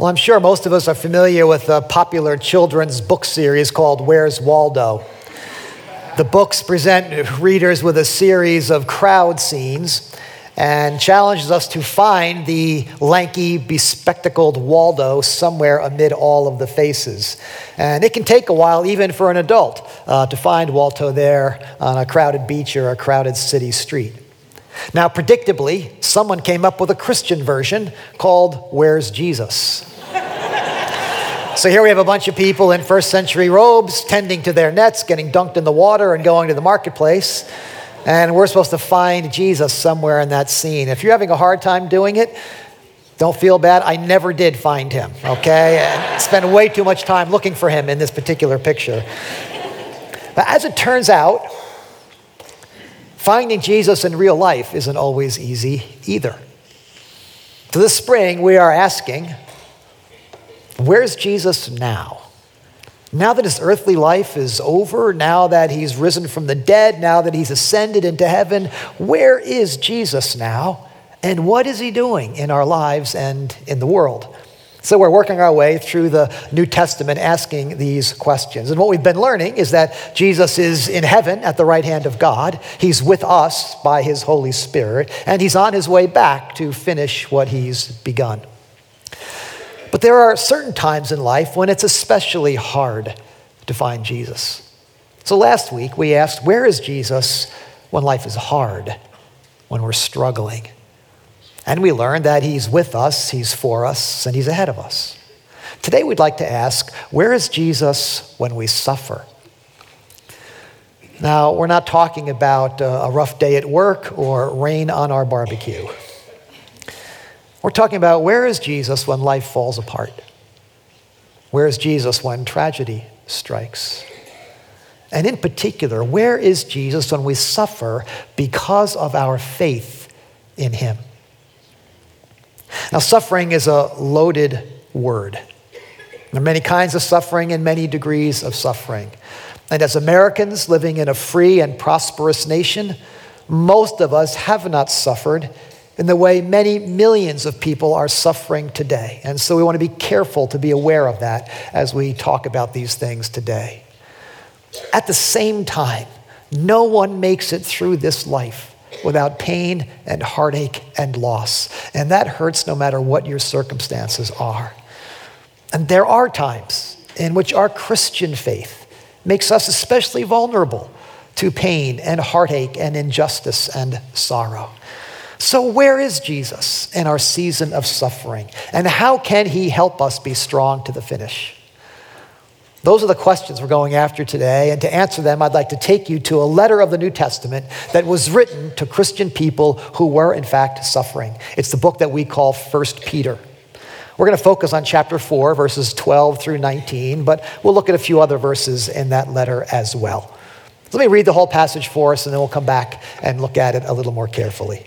Well, I'm sure most of us are familiar with a popular children's book series called Where's Waldo? The books present readers with a series of crowd scenes and challenges us to find the lanky, bespectacled Waldo somewhere amid all of the faces. And it can take a while, even for an adult, uh, to find Waldo there on a crowded beach or a crowded city street. Now, predictably, someone came up with a Christian version called Where's Jesus? So here we have a bunch of people in first century robes tending to their nets, getting dunked in the water, and going to the marketplace. And we're supposed to find Jesus somewhere in that scene. If you're having a hard time doing it, don't feel bad. I never did find him, okay? I spent way too much time looking for him in this particular picture. But as it turns out, Finding Jesus in real life isn't always easy either. So this spring, we are asking, where's Jesus now? Now that his earthly life is over, now that he's risen from the dead, now that he's ascended into heaven, where is Jesus now? And what is he doing in our lives and in the world? So we're working our way through the New Testament asking these questions. And what we've been learning is that Jesus is in heaven at the right hand of God. He's with us by his Holy Spirit, and he's on his way back to finish what he's begun. But there are certain times in life when it's especially hard to find Jesus. So last week we asked, where is Jesus when life is hard, when we're struggling? And we learned that He's with us, He's for us, and He's ahead of us. Today we'd like to ask where is Jesus when we suffer? Now, we're not talking about uh, a rough day at work or rain on our barbecue. We're talking about where is Jesus when life falls apart? Where is Jesus when tragedy strikes? And in particular, where is Jesus when we suffer because of our faith in Him? Now, suffering is a loaded word. There are many kinds of suffering and many degrees of suffering. And as Americans living in a free and prosperous nation, most of us have not suffered in the way many millions of people are suffering today. And so we want to be careful to be aware of that as we talk about these things today. At the same time, no one makes it through this life without pain and heartache and loss. And that hurts no matter what your circumstances are. And there are times in which our Christian faith makes us especially vulnerable to pain and heartache and injustice and sorrow. So, where is Jesus in our season of suffering? And how can he help us be strong to the finish? Those are the questions we're going after today. And to answer them, I'd like to take you to a letter of the New Testament that was written to Christian people who were, in fact, suffering. It's the book that we call First Peter. We're going to focus on chapter 4, verses 12 through 19, but we'll look at a few other verses in that letter as well. Let me read the whole passage for us, and then we'll come back and look at it a little more carefully.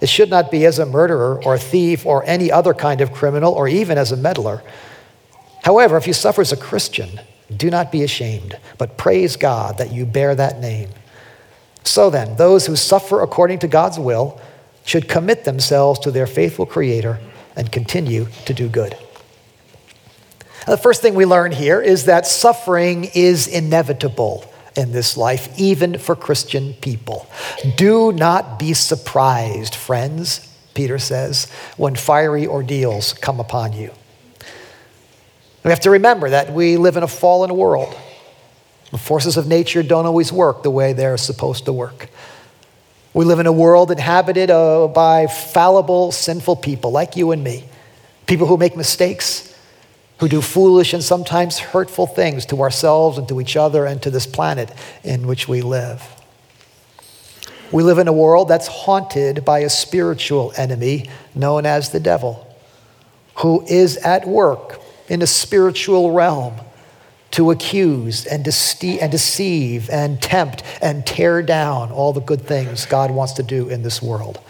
it should not be as a murderer or a thief or any other kind of criminal or even as a meddler. However, if you suffer as a Christian, do not be ashamed, but praise God that you bear that name. So then, those who suffer according to God's will should commit themselves to their faithful Creator and continue to do good. the first thing we learn here is that suffering is inevitable in this life, even for Christian people. Do not be surprised, friends, Peter says, when fiery ordeals come upon you. We have to remember that we live in a fallen world. The forces of nature don't always work the way they're supposed to work. We live in a world inhabited uh, by fallible, sinful people like you and me, people who make mistakes, who do foolish and sometimes hurtful things to ourselves and to each other and to this planet in which we live. We live in a world that's haunted by a spiritual enemy known as the devil, who is at work in a spiritual realm, to accuse and, dece- and deceive and tempt and tear down all the good things God wants to do in this world.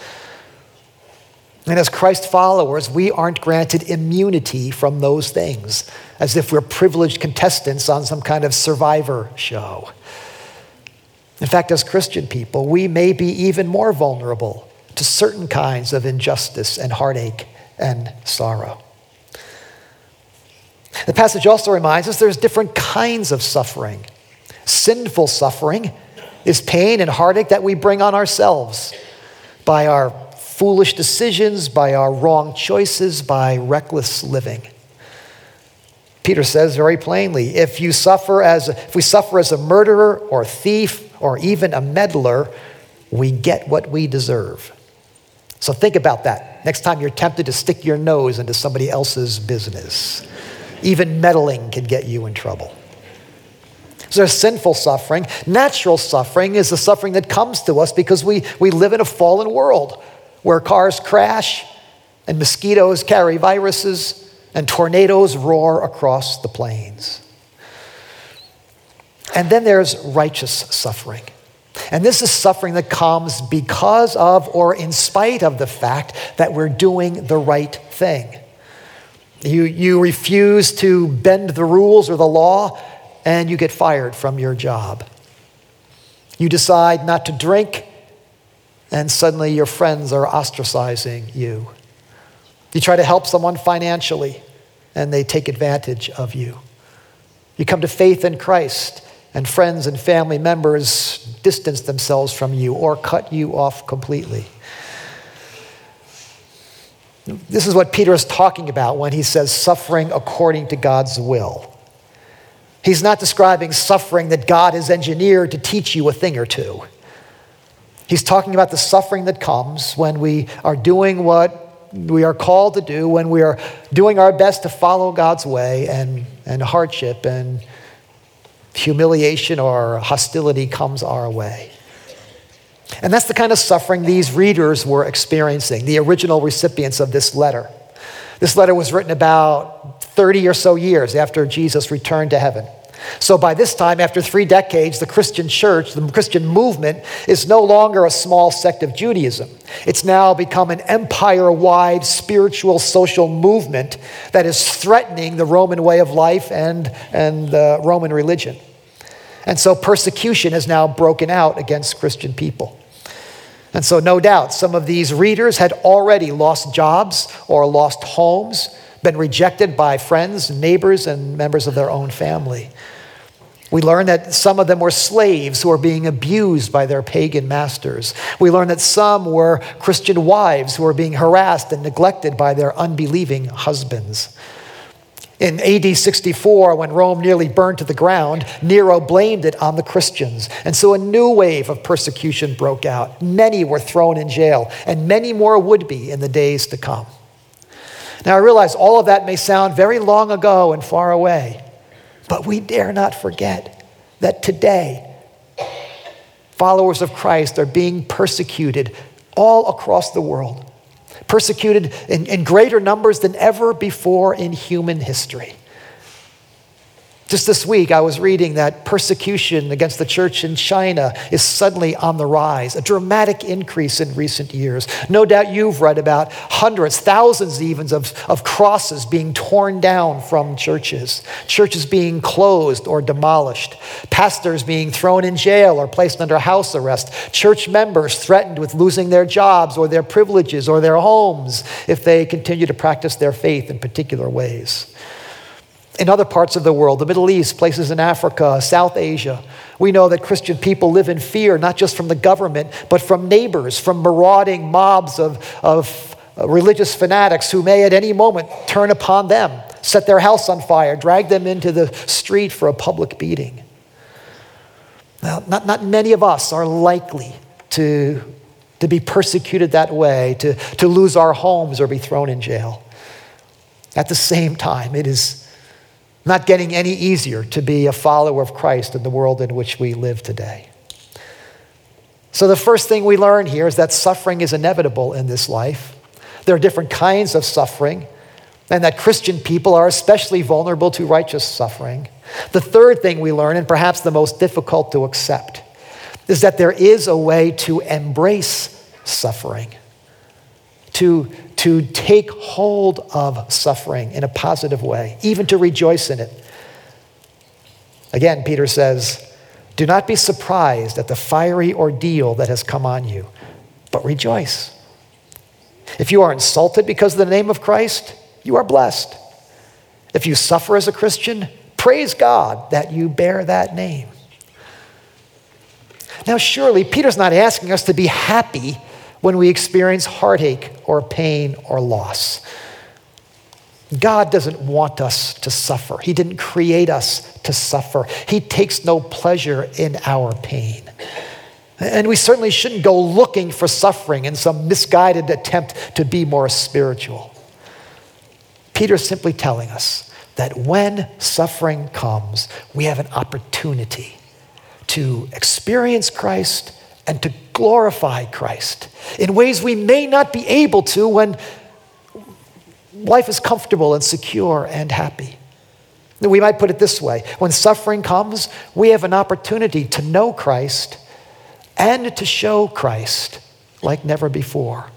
And as Christ followers, we aren't granted immunity from those things, as if we're privileged contestants on some kind of survivor show. In fact, as Christian people, we may be even more vulnerable to certain kinds of injustice and heartache and sorrow. The passage also reminds us there's different kinds of suffering. Sinful suffering is pain and heartache that we bring on ourselves by our foolish decisions, by our wrong choices, by reckless living. Peter says very plainly, if you suffer as if we suffer as a murderer or thief or even a meddler, we get what we deserve. So think about that. Next time you're tempted to stick your nose into somebody else's business, even meddling can get you in trouble. So there's sinful suffering. Natural suffering is the suffering that comes to us because we, we live in a fallen world where cars crash and mosquitoes carry viruses and tornadoes roar across the plains. And then there's righteous suffering. And this is suffering that comes because of or in spite of the fact that we're doing the right thing. You, you refuse to bend the rules or the law, and you get fired from your job. You decide not to drink, and suddenly your friends are ostracizing you. You try to help someone financially, and they take advantage of you. You come to faith in Christ, and friends and family members distance themselves from you or cut you off completely. This is what Peter is talking about when he says suffering according to God's will. He's not describing suffering that God has engineered to teach you a thing or two. He's talking about the suffering that comes when we are doing what we are called to do, when we are doing our best to follow God's way, and, and hardship and humiliation or hostility comes our way. And that's the kind of suffering these readers were experiencing, the original recipients of this letter. This letter was written about 30 or so years after Jesus returned to heaven. So by this time, after three decades, the Christian church, the Christian movement, is no longer a small sect of Judaism. It's now become an empire wide spiritual social movement that is threatening the Roman way of life and, and the Roman religion. And so persecution has now broken out against Christian people. And so, no doubt, some of these readers had already lost jobs or lost homes, been rejected by friends, neighbors, and members of their own family. We learn that some of them were slaves who were being abused by their pagan masters. We learn that some were Christian wives who were being harassed and neglected by their unbelieving husbands. In AD 64, when Rome nearly burned to the ground, Nero blamed it on the Christians. And so a new wave of persecution broke out. Many were thrown in jail, and many more would be in the days to come. Now, I realize all of that may sound very long ago and far away, but we dare not forget that today, followers of Christ are being persecuted all across the world persecuted in, in greater numbers than ever before in human history. Just this week, I was reading that persecution against the church in China is suddenly on the rise, a dramatic increase in recent years. No doubt you've read about hundreds, thousands even, of, of crosses being torn down from churches, churches being closed or demolished, pastors being thrown in jail or placed under house arrest, church members threatened with losing their jobs or their privileges or their homes if they continue to practice their faith in particular ways in other parts of the world, the Middle East, places in Africa, South Asia. We know that Christian people live in fear, not just from the government, but from neighbors, from marauding mobs of, of religious fanatics who may at any moment turn upon them, set their house on fire, drag them into the street for a public beating. Now, not, not many of us are likely to, to be persecuted that way, to, to lose our homes or be thrown in jail. At the same time, it is not getting any easier to be a follower of Christ in the world in which we live today. So, the first thing we learn here is that suffering is inevitable in this life. There are different kinds of suffering, and that Christian people are especially vulnerable to righteous suffering. The third thing we learn, and perhaps the most difficult to accept, is that there is a way to embrace suffering, to, to take hold of suffering in a positive way, even to rejoice in it. Again, Peter says, Do not be surprised at the fiery ordeal that has come on you, but rejoice. If you are insulted because of the name of Christ, you are blessed. If you suffer as a Christian, praise God that you bear that name. Now, surely, Peter's not asking us to be happy when we experience heartache or pain or loss. God doesn't want us to suffer. He didn't create us to suffer. He takes no pleasure in our pain. And we certainly shouldn't go looking for suffering in some misguided attempt to be more spiritual. Peter's simply telling us that when suffering comes, we have an opportunity to experience Christ and to glorify Christ in ways we may not be able to when life is comfortable and secure and happy. We might put it this way when suffering comes, we have an opportunity to know Christ and to show Christ like never before.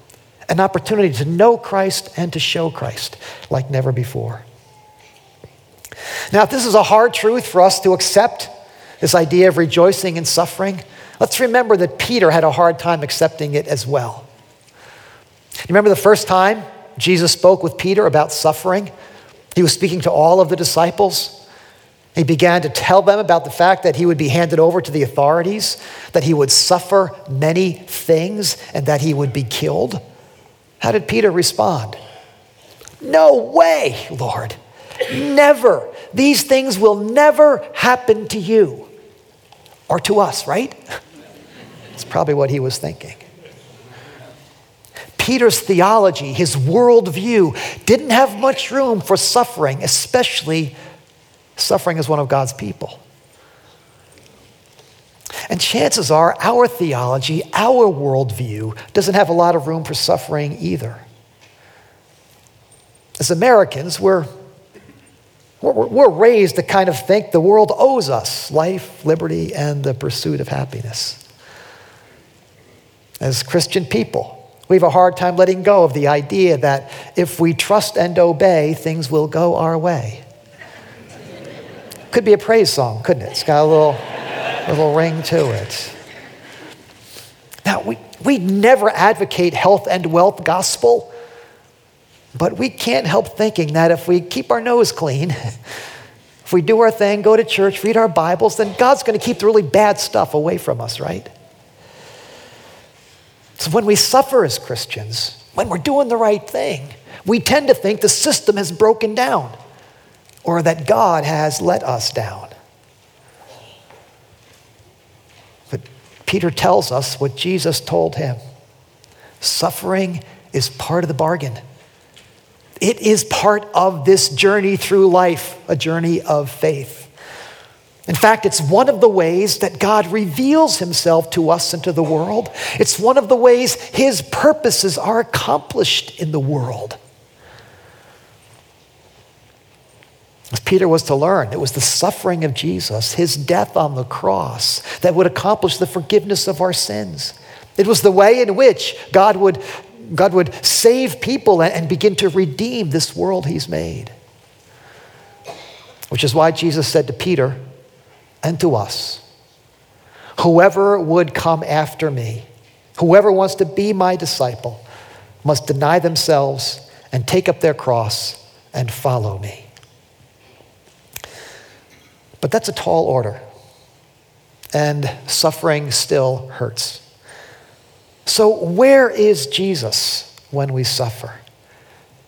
An opportunity to know Christ and to show Christ like never before. Now, if this is a hard truth for us to accept, this idea of rejoicing in suffering, let's remember that Peter had a hard time accepting it as well. You remember the first time Jesus spoke with Peter about suffering? He was speaking to all of the disciples. He began to tell them about the fact that he would be handed over to the authorities, that he would suffer many things, and that he would be killed. How did Peter respond? No way, Lord. Never. These things will never happen to you or to us, right? That's probably what he was thinking. Peter's theology, his worldview, didn't have much room for suffering, especially suffering as one of God's people. And chances are our theology, our worldview, doesn't have a lot of room for suffering either. As Americans, we're we're, we're raised to kind of think the world owes us life, liberty, and the pursuit of happiness. As Christian people, we have a hard time letting go of the idea that if we trust and obey, things will go our way. Could be a praise song, couldn't it? It's got a little, little ring to it. Now, we, we never advocate health and wealth gospel. But we can't help thinking that if we keep our nose clean, if we do our thing, go to church, read our Bibles, then God's going to keep the really bad stuff away from us, right? So when we suffer as Christians, when we're doing the right thing, we tend to think the system has broken down or that God has let us down. But Peter tells us what Jesus told him suffering is part of the bargain. It is part of this journey through life, a journey of faith. In fact, it's one of the ways that God reveals himself to us and to the world. It's one of the ways his purposes are accomplished in the world. As Peter was to learn, it was the suffering of Jesus, his death on the cross, that would accomplish the forgiveness of our sins. It was the way in which God would God would save people and begin to redeem this world he's made. Which is why Jesus said to Peter and to us Whoever would come after me, whoever wants to be my disciple, must deny themselves and take up their cross and follow me. But that's a tall order, and suffering still hurts. So, where is Jesus when we suffer?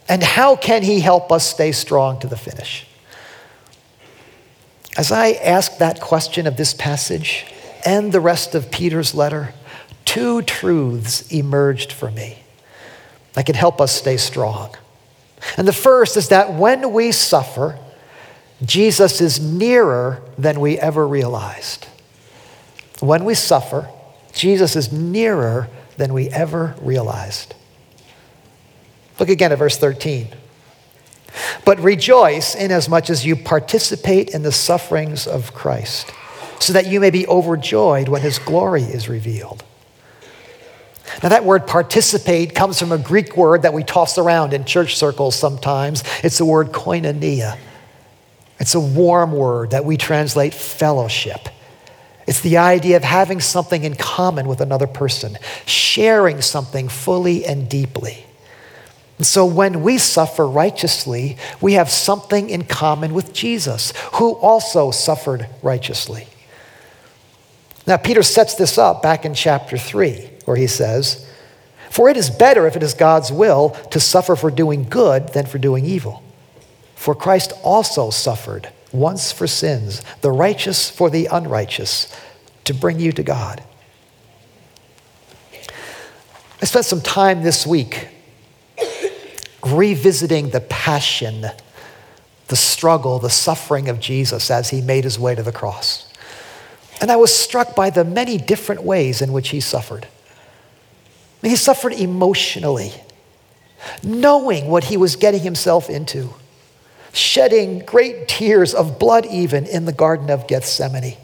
And how can he help us stay strong to the finish? As I ask that question of this passage and the rest of Peter's letter, two truths emerged for me that can help us stay strong. And the first is that when we suffer, Jesus is nearer than we ever realized. When we suffer, Jesus is nearer than we ever realized. Look again at verse 13. But rejoice inasmuch as much as you participate in the sufferings of Christ, so that you may be overjoyed when his glory is revealed. Now, that word participate comes from a Greek word that we toss around in church circles sometimes. It's the word koinonia. It's a warm word that we translate fellowship. It's the idea of having something in common with another person, sharing something fully and deeply. And so when we suffer righteously, we have something in common with Jesus, who also suffered righteously. Now, Peter sets this up back in chapter 3, where he says, For it is better, if it is God's will, to suffer for doing good than for doing evil. For Christ also suffered once for sins, the righteous for the unrighteous, to bring you to God. I spent some time this week revisiting the passion, the struggle, the suffering of Jesus as he made his way to the cross. And I was struck by the many different ways in which he suffered. He suffered emotionally, knowing what he was getting himself into, shedding great tears of blood, even in the Garden of Gethsemane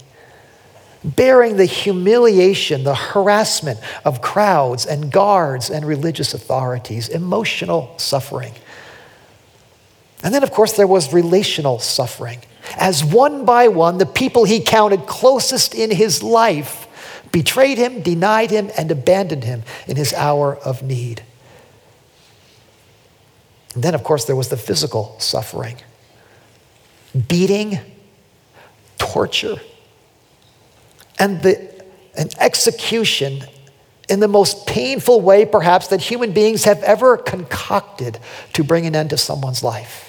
bearing the humiliation, the harassment of crowds and guards and religious authorities, emotional suffering. And then, of course, there was relational suffering. As one by one, the people he counted closest in his life betrayed him, denied him, and abandoned him in his hour of need. And then, of course, there was the physical suffering beating, torture and the, an execution in the most painful way, perhaps, that human beings have ever concocted to bring an end to someone's life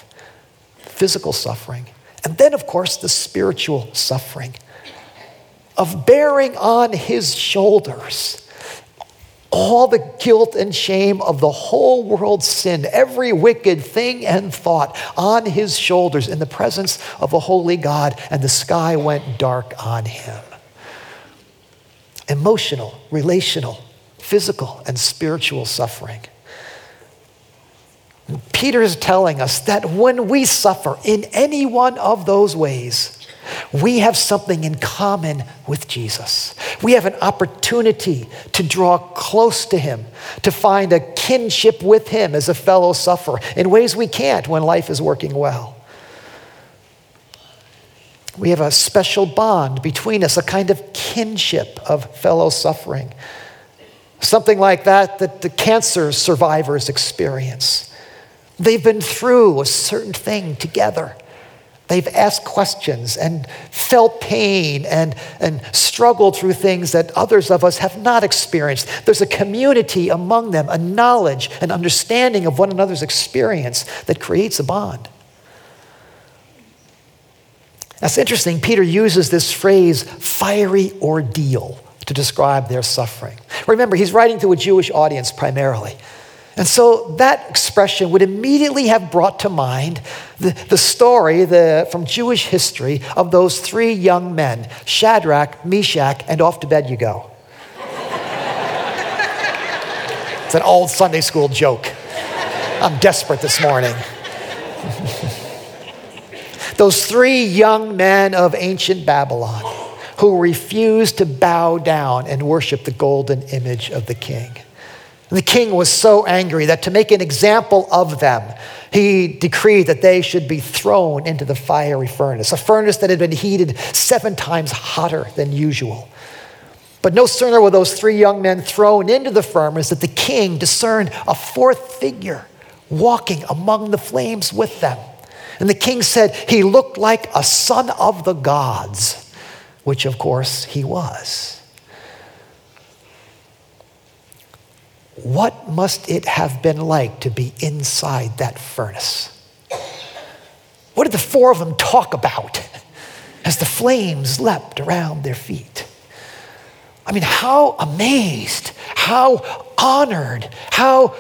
physical suffering. And then, of course, the spiritual suffering of bearing on his shoulders all the guilt and shame of the whole world's sin, every wicked thing and thought on his shoulders in the presence of a holy God, and the sky went dark on him emotional, relational, physical, and spiritual suffering. Peter is telling us that when we suffer in any one of those ways, we have something in common with Jesus. We have an opportunity to draw close to Him, to find a kinship with Him as a fellow sufferer in ways we can't when life is working well. We have a special bond between us, a kind of kinship of fellow suffering. Something like that that the cancer survivors experience. They've been through a certain thing together. They've asked questions and felt pain and, and struggled through things that others of us have not experienced. There's a community among them, a knowledge, an understanding of one another's experience that creates a bond. That's interesting. Peter uses this phrase, fiery ordeal, to describe their suffering. Remember, he's writing to a Jewish audience primarily. And so that expression would immediately have brought to mind the, the story the, from Jewish history of those three young men Shadrach, Meshach, and off to bed you go. it's an old Sunday school joke. I'm desperate this morning. Those three young men of ancient Babylon who refused to bow down and worship the golden image of the king. And the king was so angry that to make an example of them, he decreed that they should be thrown into the fiery furnace, a furnace that had been heated seven times hotter than usual. But no sooner were those three young men thrown into the furnace that the king discerned a fourth figure walking among the flames with them. And the king said he looked like a son of the gods, which of course he was. What must it have been like to be inside that furnace? What did the four of them talk about as the flames leapt around their feet? I mean, how amazed, how honored, how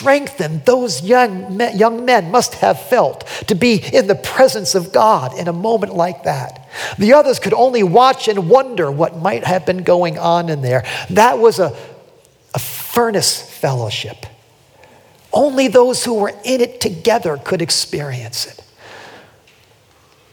strengthened those young men, young men must have felt to be in the presence of God in a moment like that. The others could only watch and wonder what might have been going on in there. That was a, a furnace fellowship, Only those who were in it together could experience it.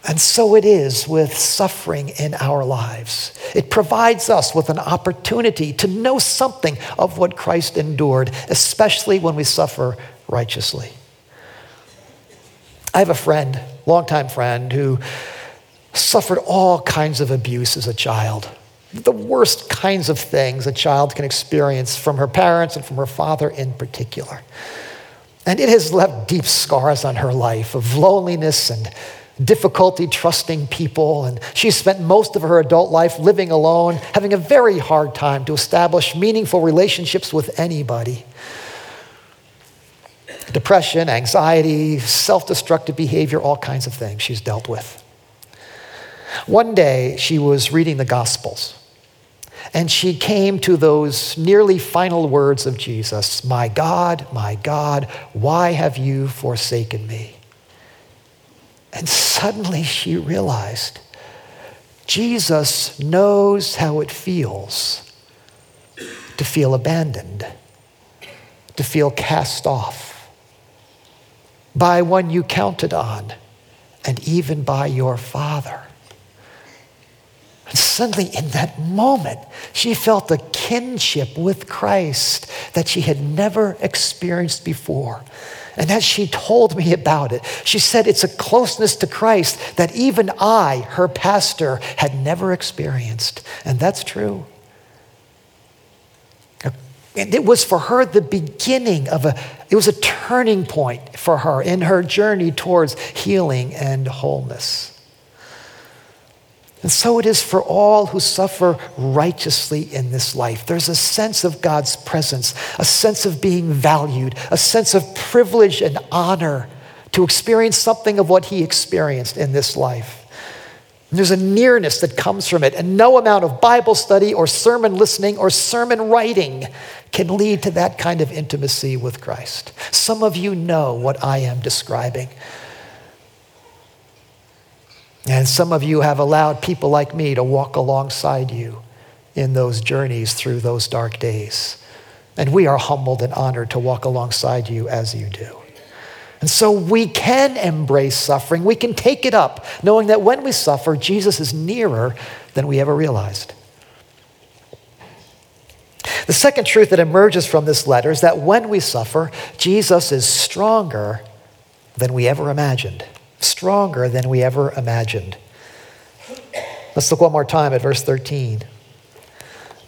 And so it is with suffering in our lives. It provides us with an opportunity to know something of what Christ endured, especially when we suffer righteously. I have a friend, longtime friend, who suffered all kinds of abuse as a child. The worst kinds of things a child can experience from her parents and from her father in particular. And it has left deep scars on her life of loneliness and difficulty trusting people, and she spent most of her adult life living alone, having a very hard time to establish meaningful relationships with anybody. Depression, anxiety, self destructive behavior, all kinds of things she's dealt with. One day, she was reading the Gospels, and she came to those nearly final words of Jesus My God, my God, why have you forsaken me? And suddenly she realized Jesus knows how it feels to feel abandoned, to feel cast off by one you counted on, and even by your father. And suddenly, in that moment, she felt a kinship with Christ that she had never experienced before. And as she told me about it, she said it's a closeness to Christ that even I, her pastor, had never experienced. And that's true. And it was for her the beginning of a, it was a turning point for her in her journey towards healing and wholeness. And so it is for all who suffer righteously in this life. There's a sense of God's presence, a sense of being valued, a sense of privilege and honor to experience something of what he experienced in this life. And there's a nearness that comes from it, and no amount of Bible study or sermon listening or sermon writing can lead to that kind of intimacy with Christ. Some of you know what I am describing. And some of you have allowed people like me to walk alongside you in those journeys through those dark days. And we are humbled and honored to walk alongside you as you do. And so we can embrace suffering. We can take it up, knowing that when we suffer, Jesus is nearer than we ever realized. The second truth that emerges from this letter is that when we suffer, Jesus is stronger than we ever imagined stronger than we ever imagined. Let's look one more time at verse 13.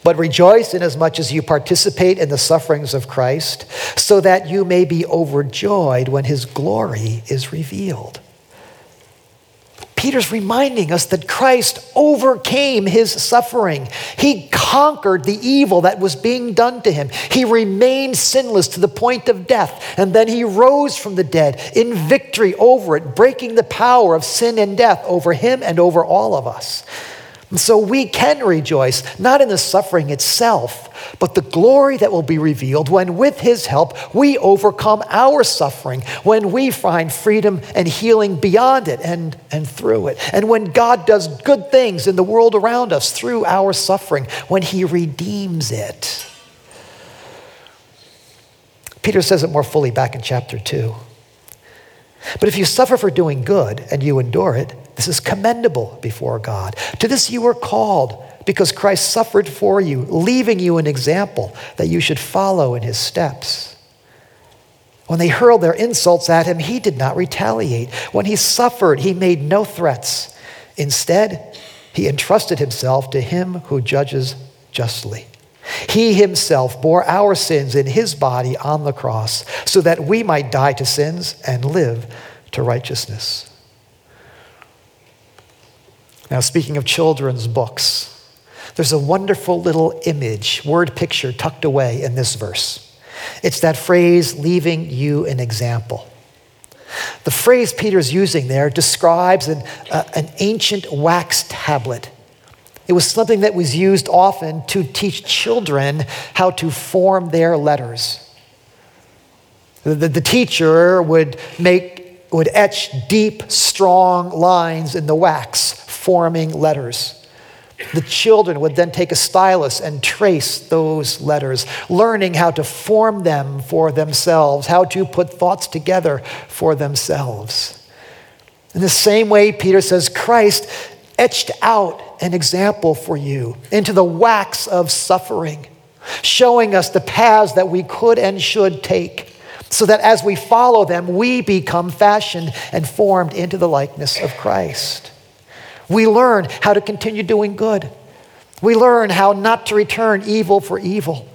But rejoice inasmuch as you participate in the sufferings of Christ, so that you may be overjoyed when his glory is revealed. Peter's reminding us that Christ overcame his suffering. He conquered the evil that was being done to him. He remained sinless to the point of death, and then he rose from the dead in victory over it, breaking the power of sin and death over him and over all of us. And so we can rejoice, not in the suffering itself, but the glory that will be revealed when, with His help, we overcome our suffering, when we find freedom and healing beyond it and, and through it, and when God does good things in the world around us through our suffering, when He redeems it. Peter says it more fully back in chapter 2. But if you suffer for doing good and you endure it, this is commendable before God. To this you were called because Christ suffered for you, leaving you an example that you should follow in his steps. When they hurled their insults at him, he did not retaliate. When he suffered, he made no threats. Instead, he entrusted himself to him who judges justly. He himself bore our sins in his body on the cross so that we might die to sins and live to righteousness. Now, speaking of children's books, there's a wonderful little image, word picture tucked away in this verse. It's that phrase, leaving you an example. The phrase Peter's using there describes an, uh, an ancient wax tablet. It was something that was used often to teach children how to form their letters. The, the, the teacher would make, would etch deep, strong lines in the wax forming letters. The children would then take a stylus and trace those letters, learning how to form them for themselves, how to put thoughts together for themselves. In the same way, Peter says, Christ etched out an example for you into the wax of suffering, showing us the paths that we could and should take, so that as we follow them, we become fashioned and formed into the likeness of Christ. We learn how to continue doing good. We learn how not to return evil for evil.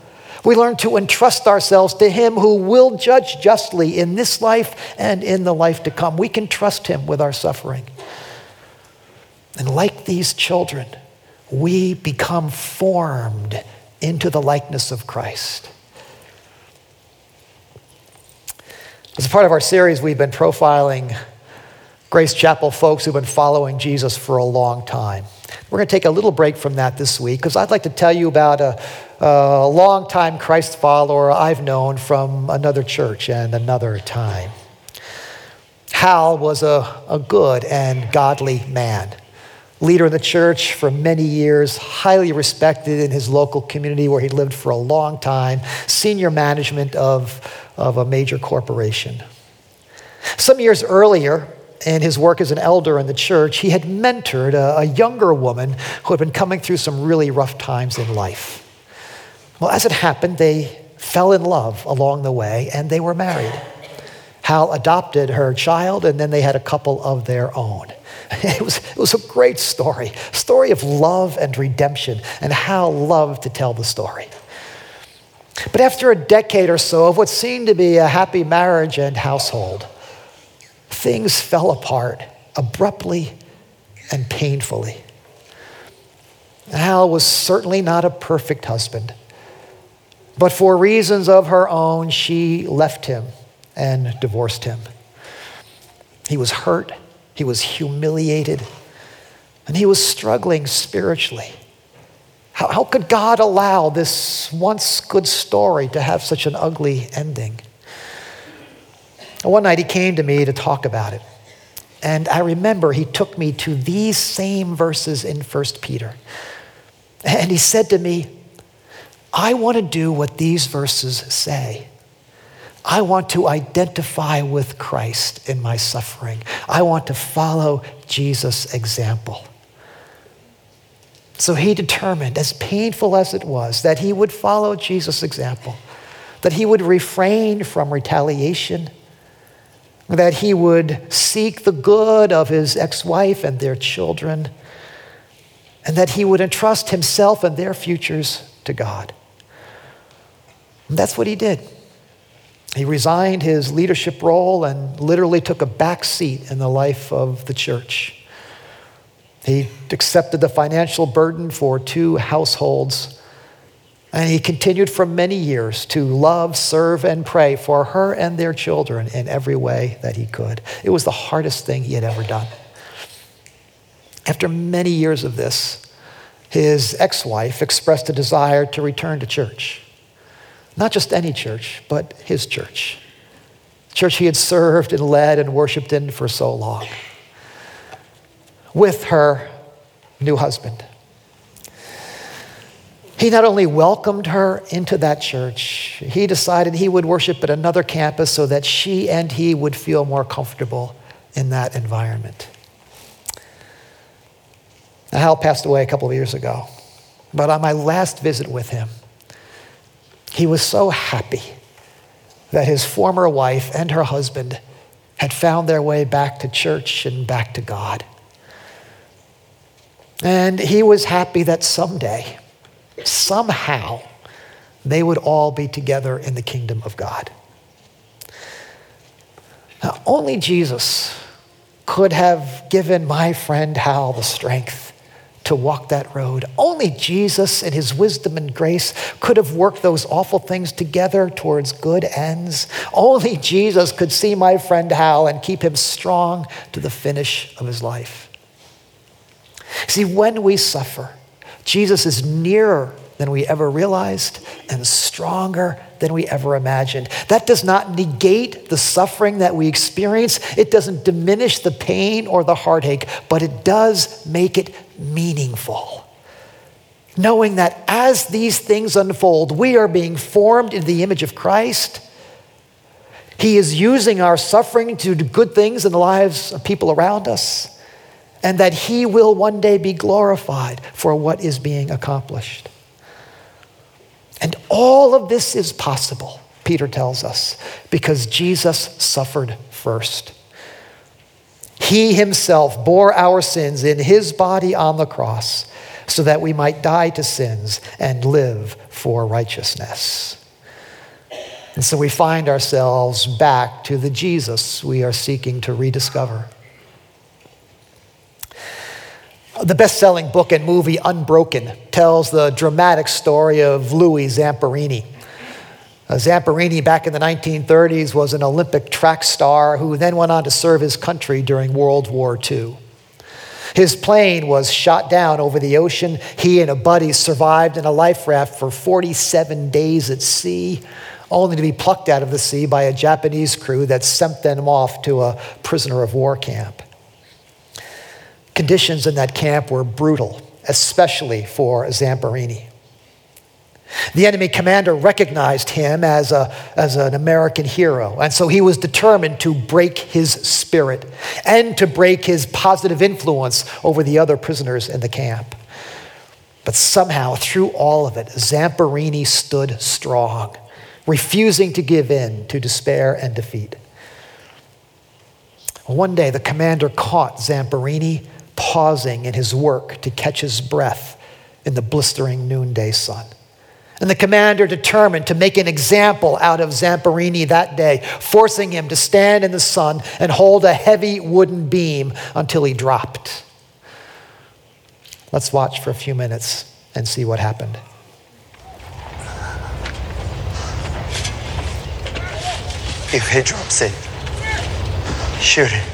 We learn to entrust ourselves to Him who will judge justly in this life and in the life to come. We can trust Him with our suffering. And like these children, we become formed into the likeness of Christ. As a part of our series, we've been profiling Grace Chapel folks who've been following Jesus for a long time. We're going to take a little break from that this week because I'd like to tell you about a, a longtime Christ follower I've known from another church and another time. Hal was a, a good and godly man, leader in the church for many years, highly respected in his local community where he lived for a long time, senior management of, of a major corporation. Some years earlier, in his work as an elder in the church, he had mentored a, a, younger woman who had been coming through some really rough times in life. Well, as it happened, they fell in love along the way and they were married. Hal adopted her child and then they had a couple of their own. It was, it was a great story, story of love and redemption, and Hal loved to tell the story. But after a decade or so of what seemed to be a happy marriage and household, things fell apart abruptly and painfully. Hal was certainly not a perfect husband, but for reasons of her own, she left him and divorced him. He was hurt, he was humiliated, and he was struggling spiritually. How, how could God allow this once good story to have such an ugly ending? And one night he came to me to talk about it. And I remember he took me to these same verses in 1 Peter. And he said to me, I want to do what these verses say. I want to identify with Christ in my suffering. I want to follow Jesus' example. So he determined, as painful as it was, that he would follow Jesus' example, that he would refrain from retaliation, that he would seek the good of his ex wife and their children, and that he would entrust himself and their futures to God. And that's what he did. He resigned his leadership role and literally took a back seat in the life of the church. He accepted the financial burden for two households. And he continued for many years to love, serve, and pray for her and their children in every way that he could. It was the hardest thing he had ever done. After many years of this, his ex wife expressed a desire to return to church. Not just any church, but his church. Church he had served and led and worshiped in for so long with her new husband. He not only welcomed her into that church, he decided he would worship at another campus so that she and he would feel more comfortable in that environment. Now, Hal passed away a couple of years ago, but on my last visit with him, he was so happy that his former wife and her husband had found their way back to church and back to God. And he was happy that someday, somehow, they would all be together in the kingdom of God. Now, only Jesus could have given my friend Hal the strength to walk that road. Only Jesus, in his wisdom and grace, could have worked those awful things together towards good ends. Only Jesus could see my friend Hal and keep him strong to the finish of his life. See, when we suffer, Jesus is nearer than we ever realized and stronger than we ever imagined. That does not negate the suffering that we experience, it doesn't diminish the pain or the heartache, but it does make it meaningful. knowing that as these things unfold, we are being formed into the image of Christ. He is using our suffering to do good things in the lives of people around us, and that He will one day be glorified for what is being accomplished. And all of this is possible, Peter tells us, because Jesus suffered first. He himself bore our sins in his body on the cross so that we might die to sins and live for righteousness. And so we find ourselves back to the Jesus we are seeking to rediscover. The best selling book and movie Unbroken tells the dramatic story of Louis Zamperini. Uh, Zamperini, back in the 1930s, was an Olympic track star who then went on to serve his country during World War II. His plane was shot down over the ocean. He and a buddy survived in a life raft for 47 days at sea, only to be plucked out of the sea by a Japanese crew that sent them off to a prisoner of war camp. Conditions in that camp were brutal, especially for Zamperini. The enemy commander recognized him as, a, as an American hero, and so he was determined to break his spirit and to break his positive influence over the other prisoners in the camp. But somehow, through all of it, Zamperini stood strong, refusing to give in to despair and defeat. One day, the commander caught Zamperini pausing in his work to catch his breath in the blistering noonday sun. And the commander determined to make an example out of Zamperini that day, forcing him to stand in the sun and hold a heavy wooden beam until he dropped. Let's watch for a few minutes and see what happened. If he drops it, shoot it.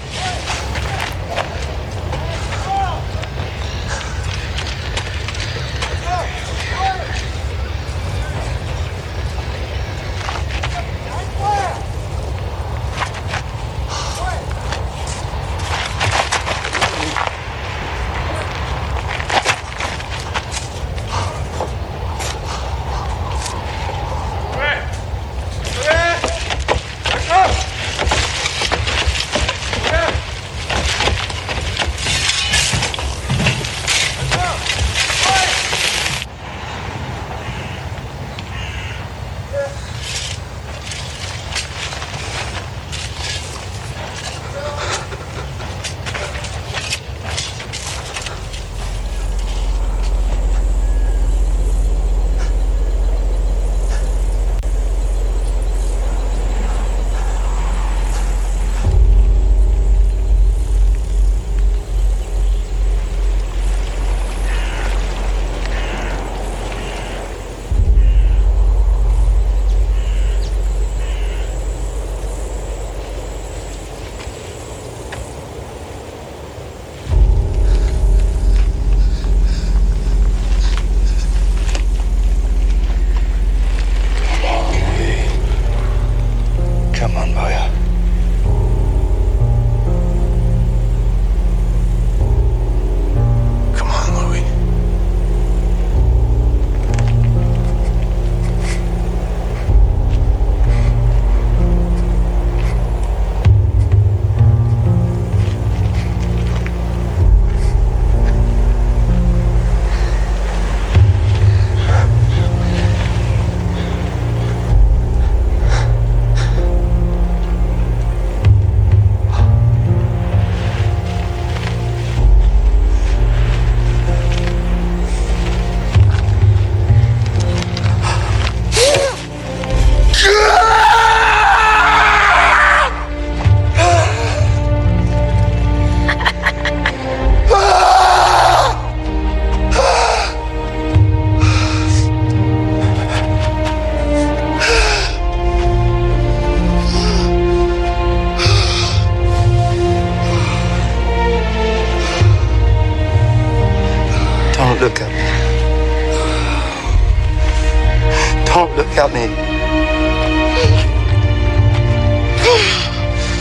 help me.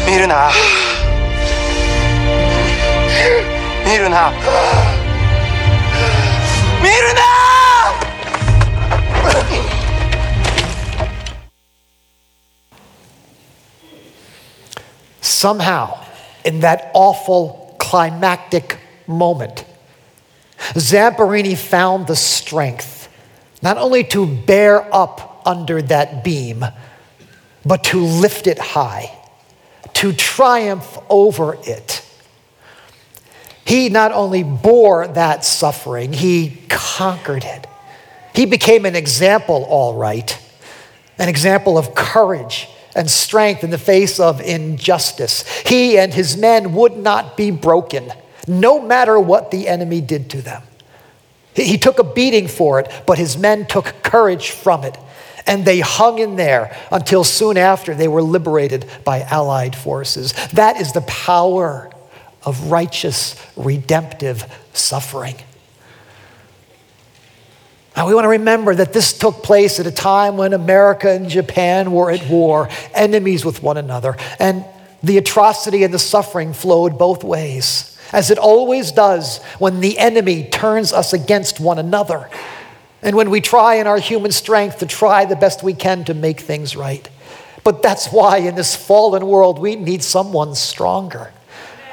Mirna. Mirna. Mirna! Somehow, in that awful climactic moment, Zamperini found the strength not only to bear up under that beam, but to lift it high, to triumph over it. He not only bore that suffering, he conquered it. He became an example, all right, an example of courage and strength in the face of injustice. He and his men would not be broken, no matter what the enemy did to them. He took a beating for it, but his men took courage from it. And they hung in there until soon after they were liberated by Allied forces. That is the power of righteous, redemptive suffering. Now, we want to remember that this took place at a time when America and Japan were at war, enemies with one another, and the atrocity and the suffering flowed both ways, as it always does when the enemy turns us against one another, and when we try in our human strength to try the best we can to make things right. But that's why in this fallen world we need someone stronger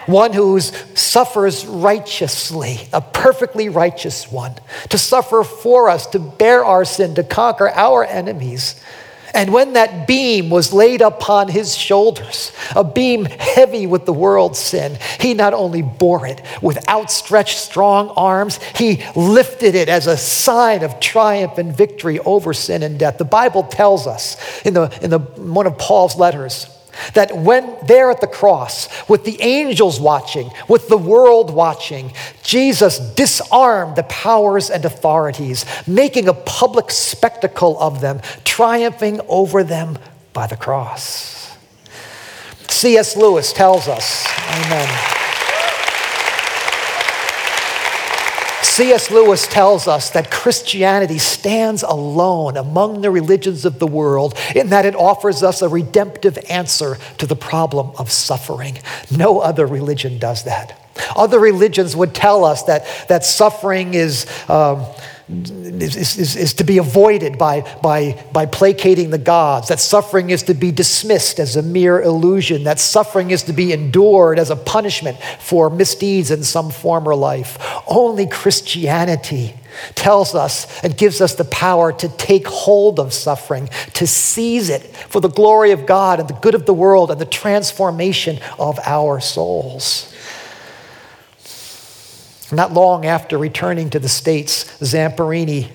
one who suffers righteously, a perfectly righteous one, to suffer for us, to bear our sin, to conquer our enemies. And when that beam was laid upon his shoulders, a beam heavy with the world's sin, he not only bore it with outstretched strong arms, he lifted it as a sign of triumph and victory over sin and death. The Bible tells us in, the, in the, one of Paul's letters, that when there at the cross, with the angels watching, with the world watching, Jesus disarmed the powers and authorities, making a public spectacle of them, triumphing over them by the cross. C.S. Lewis tells us, Amen. C.S. Lewis tells us that Christianity stands alone among the religions of the world in that it offers us a redemptive answer to the problem of suffering. No other religion does that. Other religions would tell us that, that suffering is. Um, is, is, is, to be avoided by, by, by placating the gods, that suffering is to be dismissed as a mere illusion, that suffering is to be endured as a punishment for misdeeds in some former life. Only Christianity tells us and gives us the power to take hold of suffering, to seize it for the glory of God and the good of the world and the transformation of our souls. Not long after returning to the States, Zamperini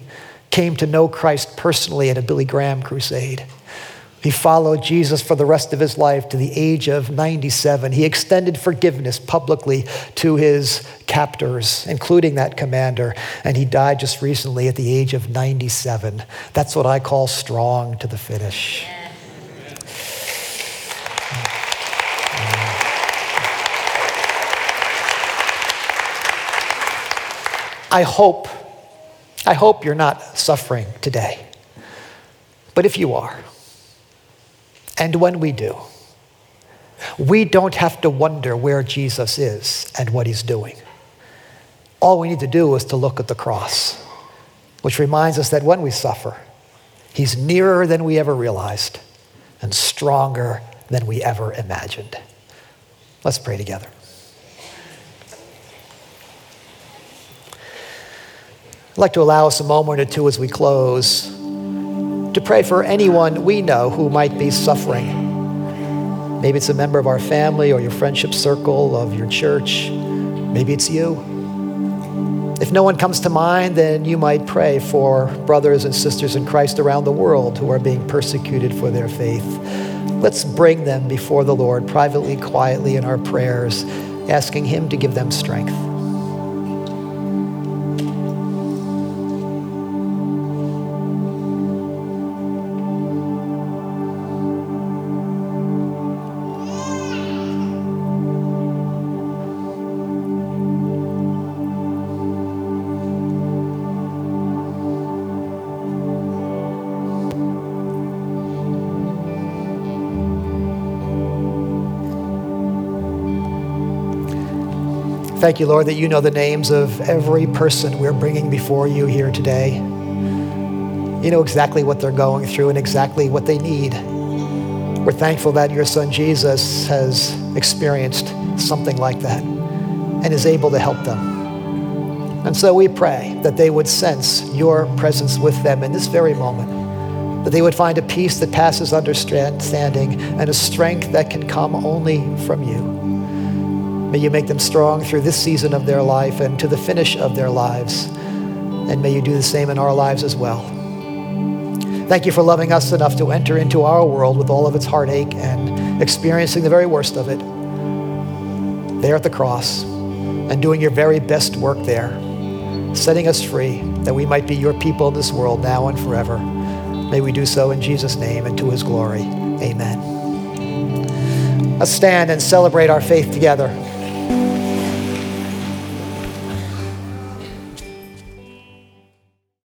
came to know Christ personally at a Billy Graham crusade. He followed Jesus for the rest of his life to the age of 97. He extended forgiveness publicly to his captors, including that commander, and he died just recently at the age of 97. That's what I call strong to the finish. I hope, I hope you're not suffering today. But if you are, and when we do, we don't have to wonder where Jesus is and what he's doing. All we need to do is to look at the cross, which reminds us that when we suffer, he's nearer than we ever realized and stronger than we ever imagined. Let's pray together. I'd like to allow us a moment or two as we close to pray for anyone we know who might be suffering. Maybe it's a member of our family or your friendship circle of your church. Maybe it's you. If no one comes to mind, then you might pray for brothers and sisters in Christ around the world who are being persecuted for their faith. Let's bring them before the Lord privately, quietly in our prayers, asking Him to give them strength. Thank you, Lord, that you know the names of every person we're bringing before you here today. You know exactly what they're going through and exactly what they need. We're thankful that your son Jesus has experienced something like that and is able to help them. And so we pray that they would sense your presence with them in this very moment, that they would find a peace that passes understanding and a strength that can come only from you. May you make them strong through this season of their life and to the finish of their lives. And may you do the same in our lives as well. Thank you for loving us enough to enter into our world with all of its heartache and experiencing the very worst of it there at the cross and doing your very best work there, setting us free that we might be your people in this world now and forever. May we do so in Jesus' name and to his glory. Amen. Let's stand and celebrate our faith together.